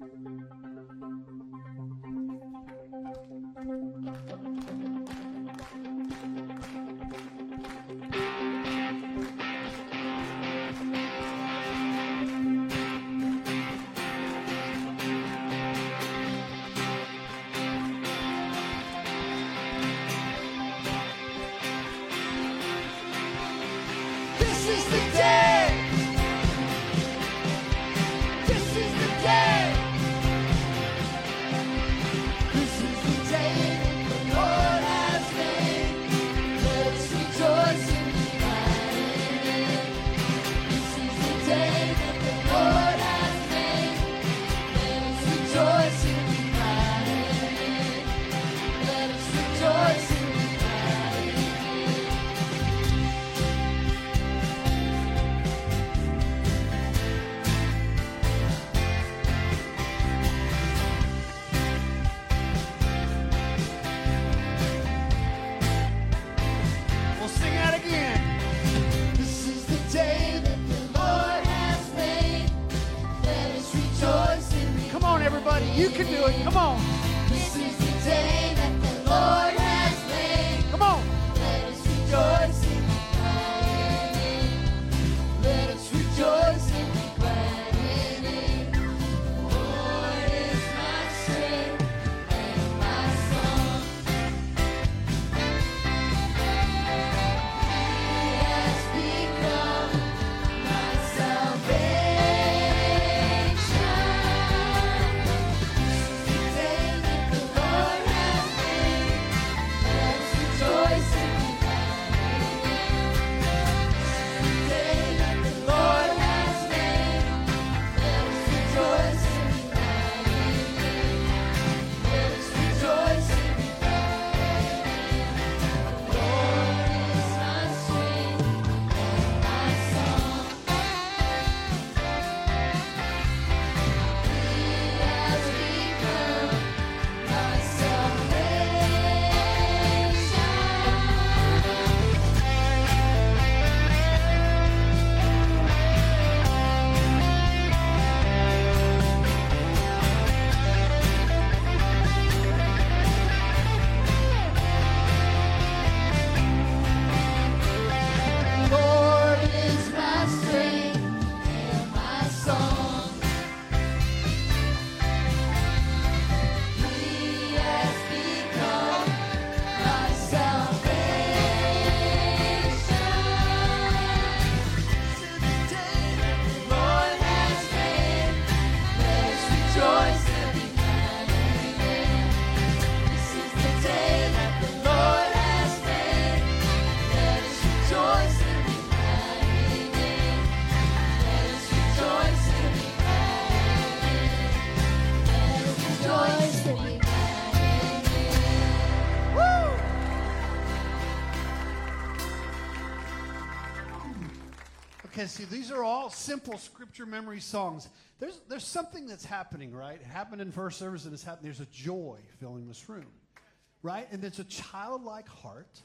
Thank you. See, these are all simple scripture memory songs. There's, there's something that's happening, right? It happened in first service and it's happening. There's a joy filling this room, right? And it's a childlike heart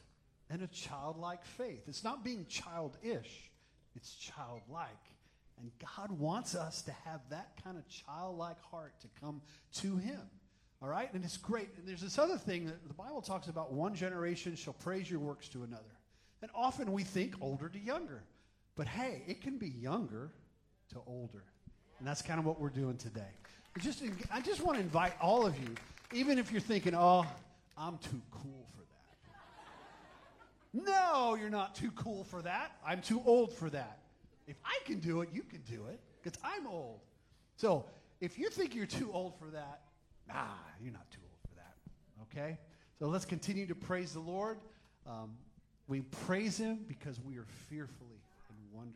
and a childlike faith. It's not being childish, it's childlike. And God wants us to have that kind of childlike heart to come to Him. All right? And it's great. And there's this other thing that the Bible talks about one generation shall praise your works to another. And often we think older to younger. But hey, it can be younger to older. And that's kind of what we're doing today. Just, I just want to invite all of you, even if you're thinking, oh, I'm too cool for that. No, you're not too cool for that. I'm too old for that. If I can do it, you can do it because I'm old. So if you think you're too old for that, ah, you're not too old for that. Okay? So let's continue to praise the Lord. Um, we praise Him because we are fearfully and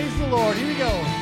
Praise the Lord. Here we go.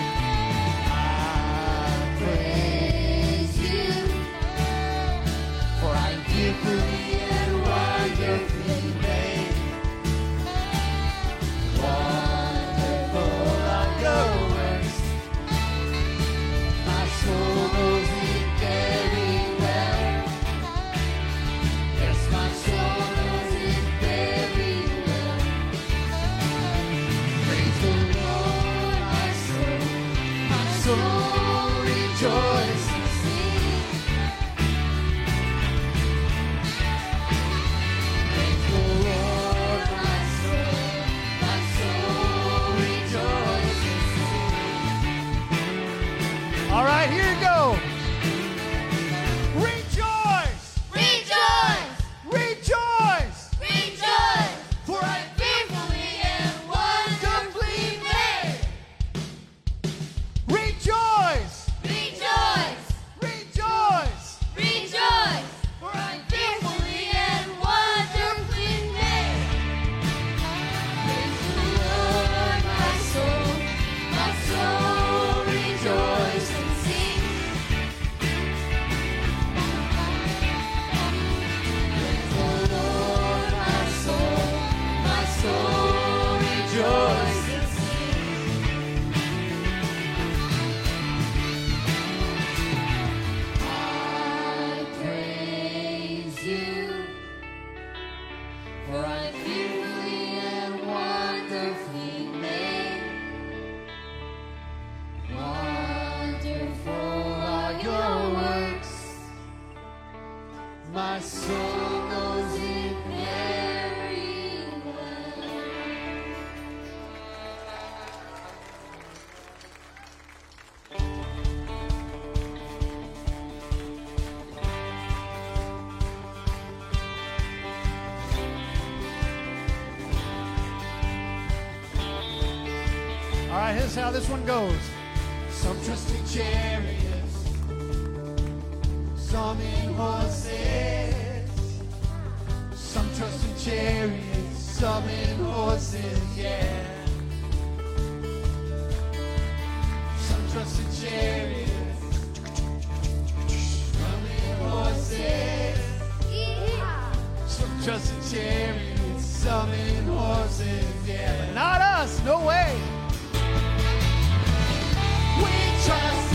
right, here's how this one goes. Some trust in chariots, some in horses. Some trust in chariots, some in horses, yeah. Some trust in chariots, some in horses. Some trust in chariots, some in horses, yeah. But not us, no way trust.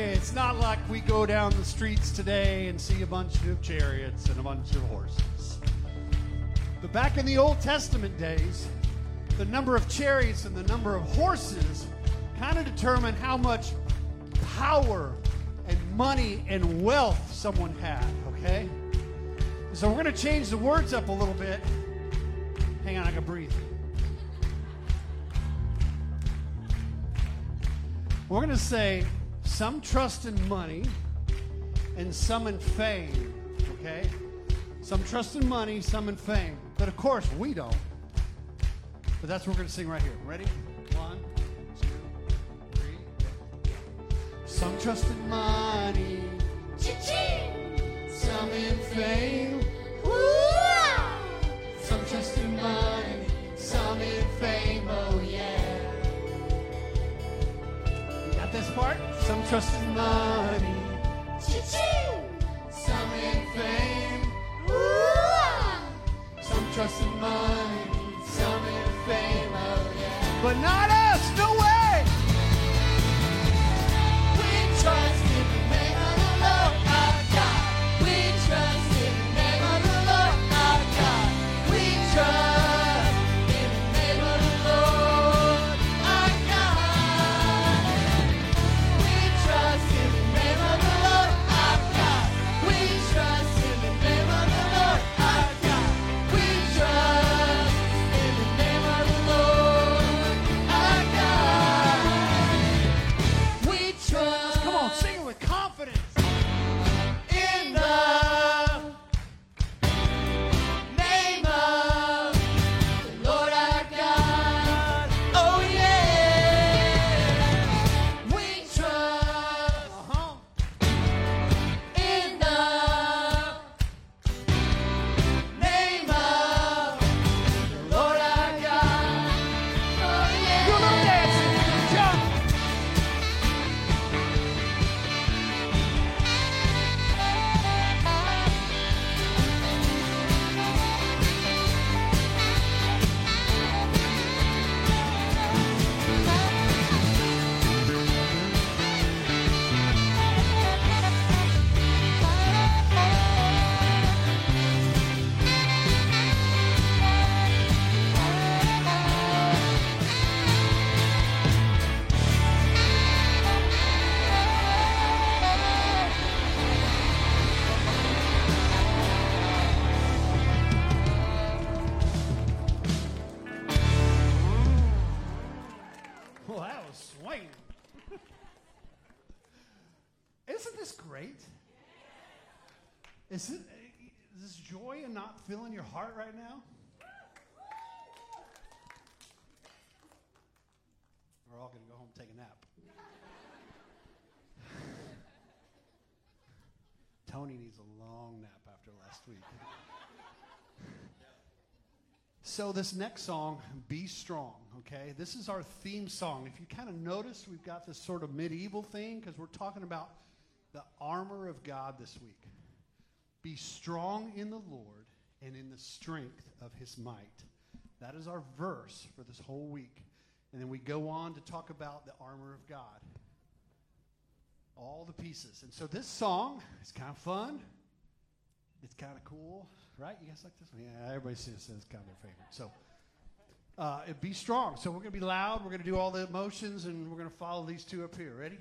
Okay, it's not like we go down the streets today and see a bunch of chariots and a bunch of horses. But back in the Old Testament days, the number of chariots and the number of horses kind of determined how much power and money and wealth someone had, okay? So we're going to change the words up a little bit. Hang on, I can breathe. We're going to say some trust in money and some in fame, okay? Some trust in money, some in fame. But of course, we don't. But that's what we're going to sing right here. Ready? One, two, three. Some trust in money, some in fame. This part? Some trust in money, some in fame. Ooh-ah! Some trust in money, some in fame, oh yeah. But not us, Is it is this joy and not feeling your heart right now? We're all going to go home and take a nap. Tony needs a long nap after last week. So this next song, "Be Strong," okay? This is our theme song. If you kind of notice, we've got this sort of medieval thing because we're talking about the armor of God this week. Be strong in the Lord and in the strength of His might. That is our verse for this whole week, and then we go on to talk about the armor of God, all the pieces. And so this song is kind of fun. It's kind of cool, right? You guys like this one? Yeah, everybody says, it's kind of their favorite. So, uh, be strong. So we're going to be loud. We're going to do all the motions, and we're going to follow these two up here. Ready?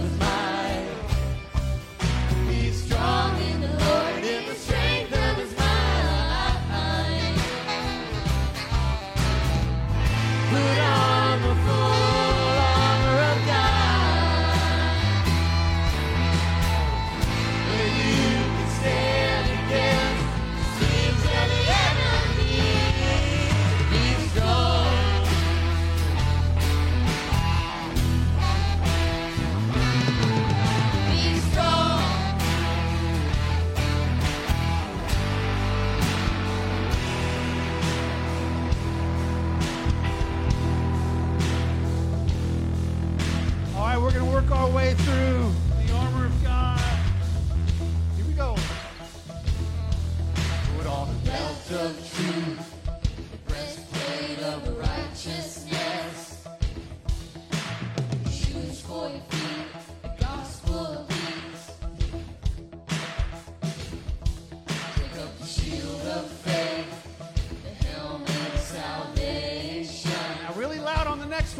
doesn't matter.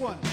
One.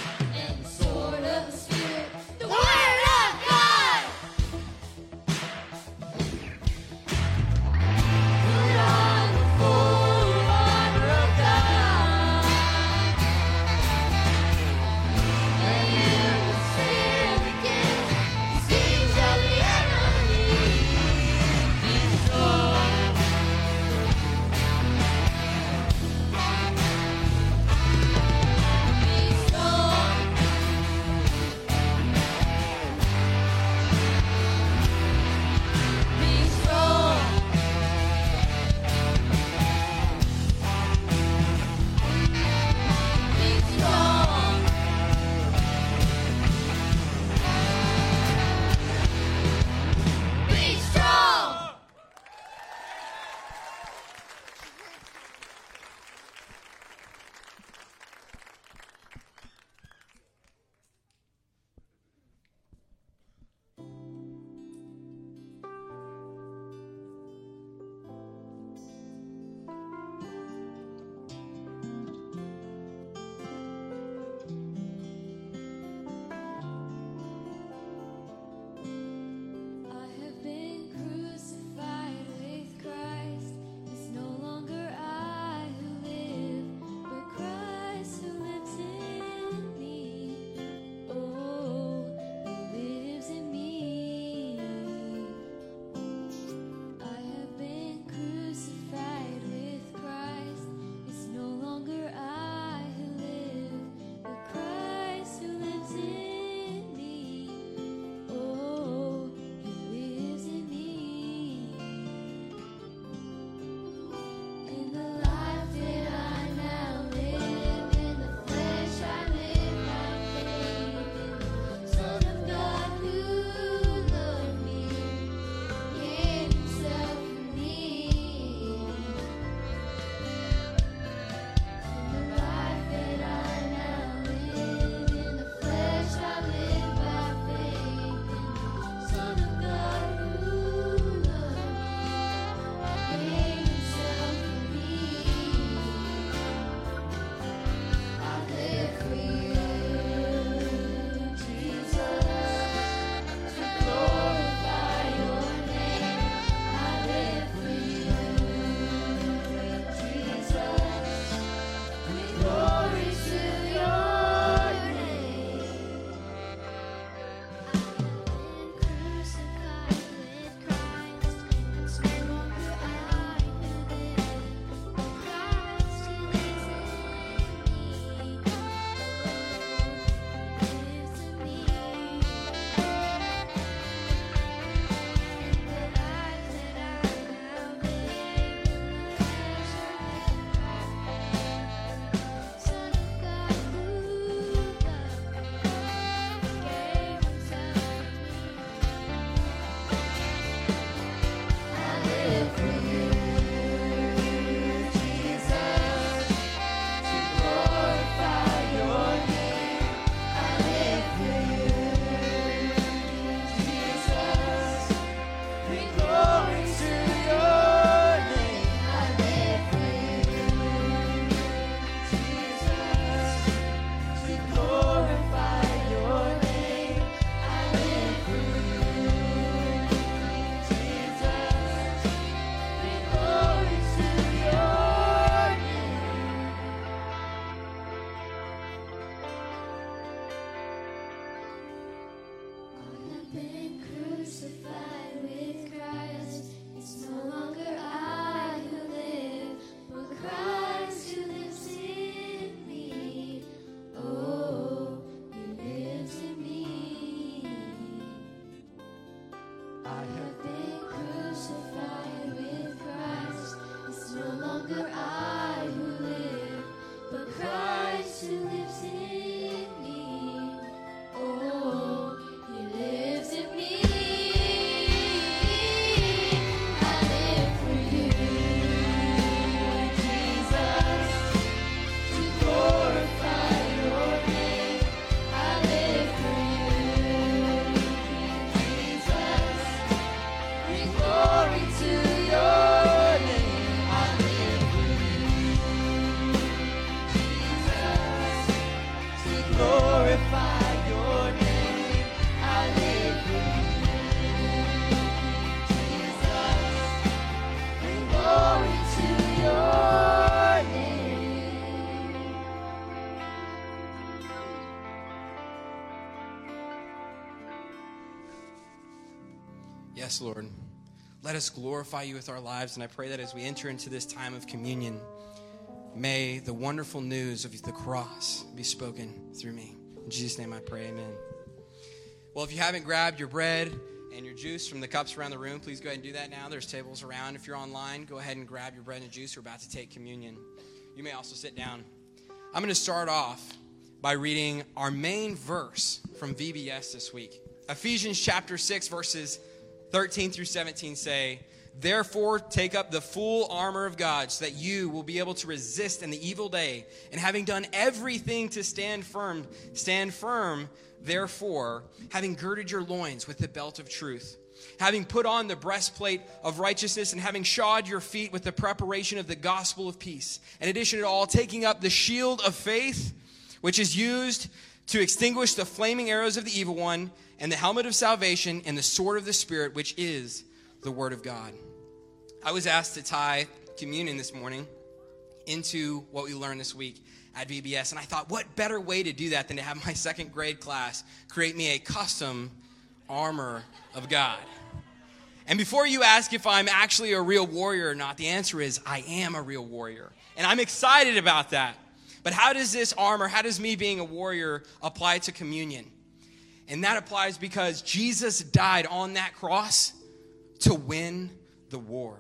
Lord. Let us glorify you with our lives. And I pray that as we enter into this time of communion, may the wonderful news of the cross be spoken through me. In Jesus' name I pray, amen. Well, if you haven't grabbed your bread and your juice from the cups around the room, please go ahead and do that now. There's tables around. If you're online, go ahead and grab your bread and juice. We're about to take communion. You may also sit down. I'm going to start off by reading our main verse from VBS this week. Ephesians chapter 6, verses 13 through 17 say, Therefore, take up the full armor of God so that you will be able to resist in the evil day. And having done everything to stand firm, stand firm, therefore, having girded your loins with the belt of truth, having put on the breastplate of righteousness, and having shod your feet with the preparation of the gospel of peace. In addition to all, taking up the shield of faith, which is used to extinguish the flaming arrows of the evil one, and the helmet of salvation, and the sword of the Spirit, which is the word of God. I was asked to tie communion this morning into what we learned this week at VBS, and I thought, what better way to do that than to have my second grade class create me a custom armor of God? And before you ask if I'm actually a real warrior or not, the answer is I am a real warrior. And I'm excited about that. But how does this armor, how does me being a warrior apply to communion? And that applies because Jesus died on that cross to win the war.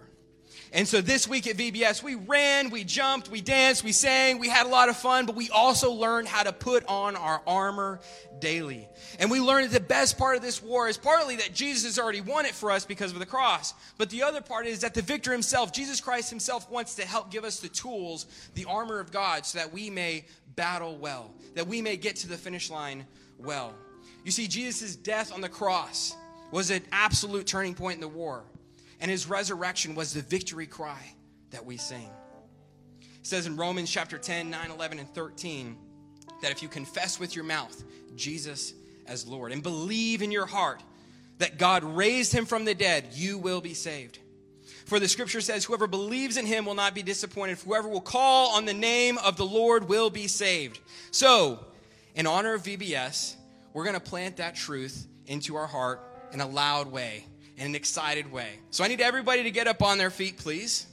And so this week at VBS, we ran, we jumped, we danced, we sang, we had a lot of fun, but we also learned how to put on our armor daily. And we learned that the best part of this war is partly that Jesus has already won it for us because of the cross. But the other part is that the victor himself, Jesus Christ himself, wants to help give us the tools, the armor of God, so that we may battle well, that we may get to the finish line well. You see, Jesus' death on the cross was an absolute turning point in the war and his resurrection was the victory cry that we sing. It says in Romans chapter 10, 9, 11, and 13 that if you confess with your mouth Jesus as Lord and believe in your heart that God raised him from the dead, you will be saved. For the scripture says, Whoever believes in him will not be disappointed. Whoever will call on the name of the Lord will be saved. So, in honor of VBS, we're going to plant that truth into our heart in a loud way in an excited way. So I need everybody to get up on their feet, please.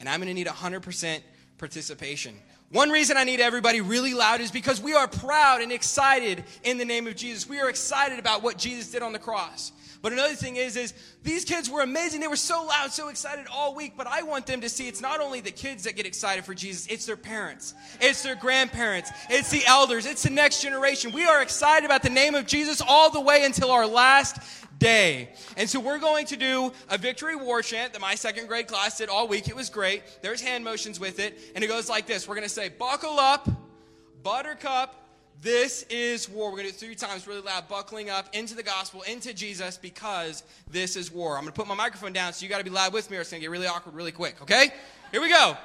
And I'm going to need 100% participation. One reason I need everybody really loud is because we are proud and excited in the name of Jesus. We are excited about what Jesus did on the cross. But another thing is, is these kids were amazing. They were so loud, so excited all week. But I want them to see it's not only the kids that get excited for Jesus, it's their parents, it's their grandparents, it's the elders, it's the next generation. We are excited about the name of Jesus all the way until our last And so we're going to do a victory war chant that my second grade class did all week. It was great. There's hand motions with it. And it goes like this We're going to say, Buckle up, Buttercup. This is war. We're going to do it three times really loud, buckling up into the gospel, into Jesus, because this is war. I'm going to put my microphone down, so you got to be loud with me, or it's going to get really awkward really quick, okay? Here we go.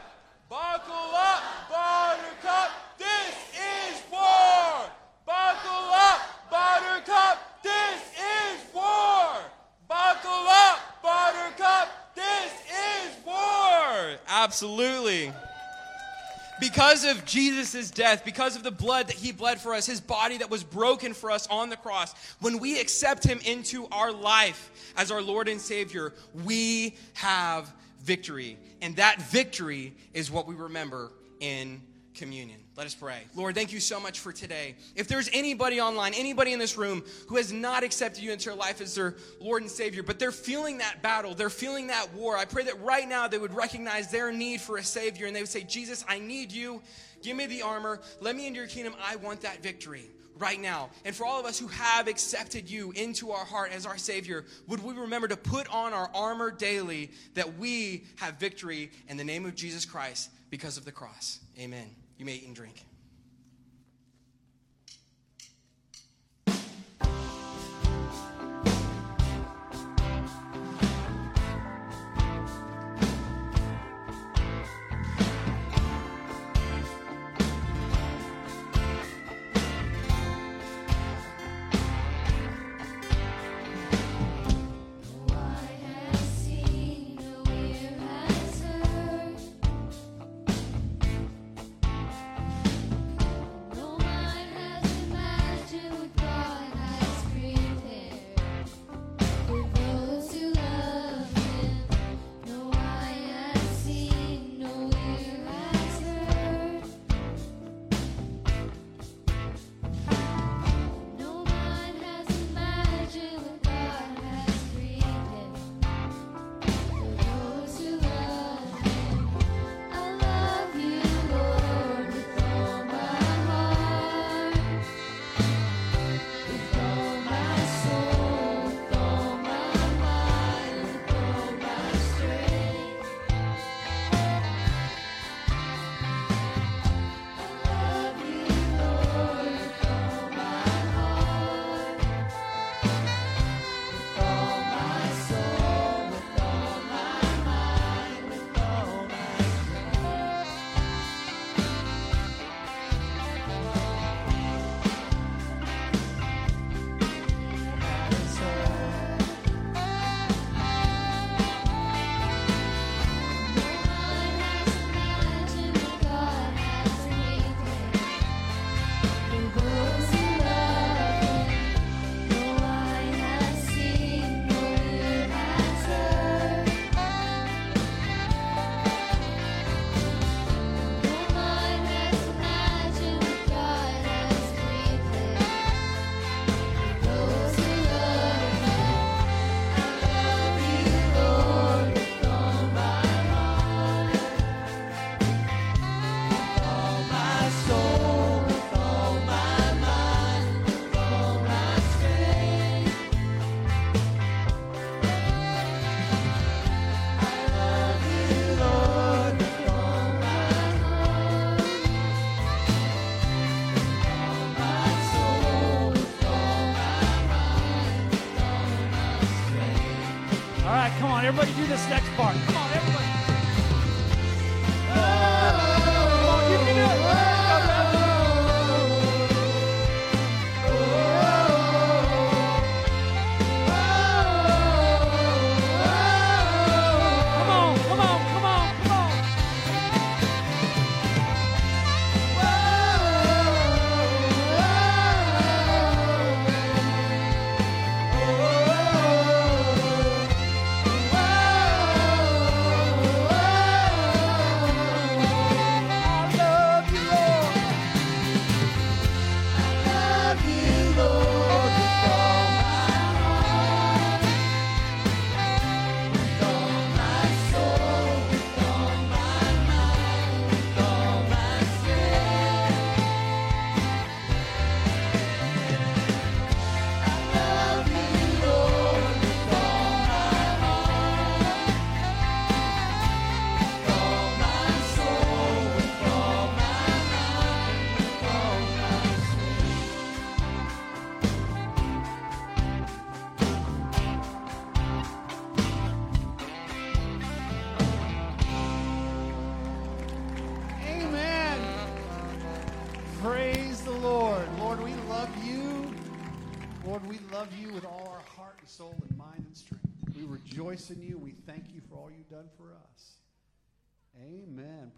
Buckle up, Buttercup. This is war. Buckle up, Buttercup. This is war. Buckle up, Buttercup. This is war. Absolutely. Because of Jesus' death, because of the blood that he bled for us, his body that was broken for us on the cross, when we accept him into our life as our Lord and Savior, we have victory. And that victory is what we remember in communion. Let us pray. Lord, thank you so much for today. If there's anybody online, anybody in this room who has not accepted you into their life as their Lord and Savior, but they're feeling that battle, they're feeling that war, I pray that right now they would recognize their need for a Savior and they would say, Jesus, I need you. Give me the armor. Let me into your kingdom. I want that victory right now. And for all of us who have accepted you into our heart as our Savior, would we remember to put on our armor daily that we have victory in the name of Jesus Christ because of the cross? Amen. You may eat and drink. rejoice in you. We thank you for all you've done for us. Amen.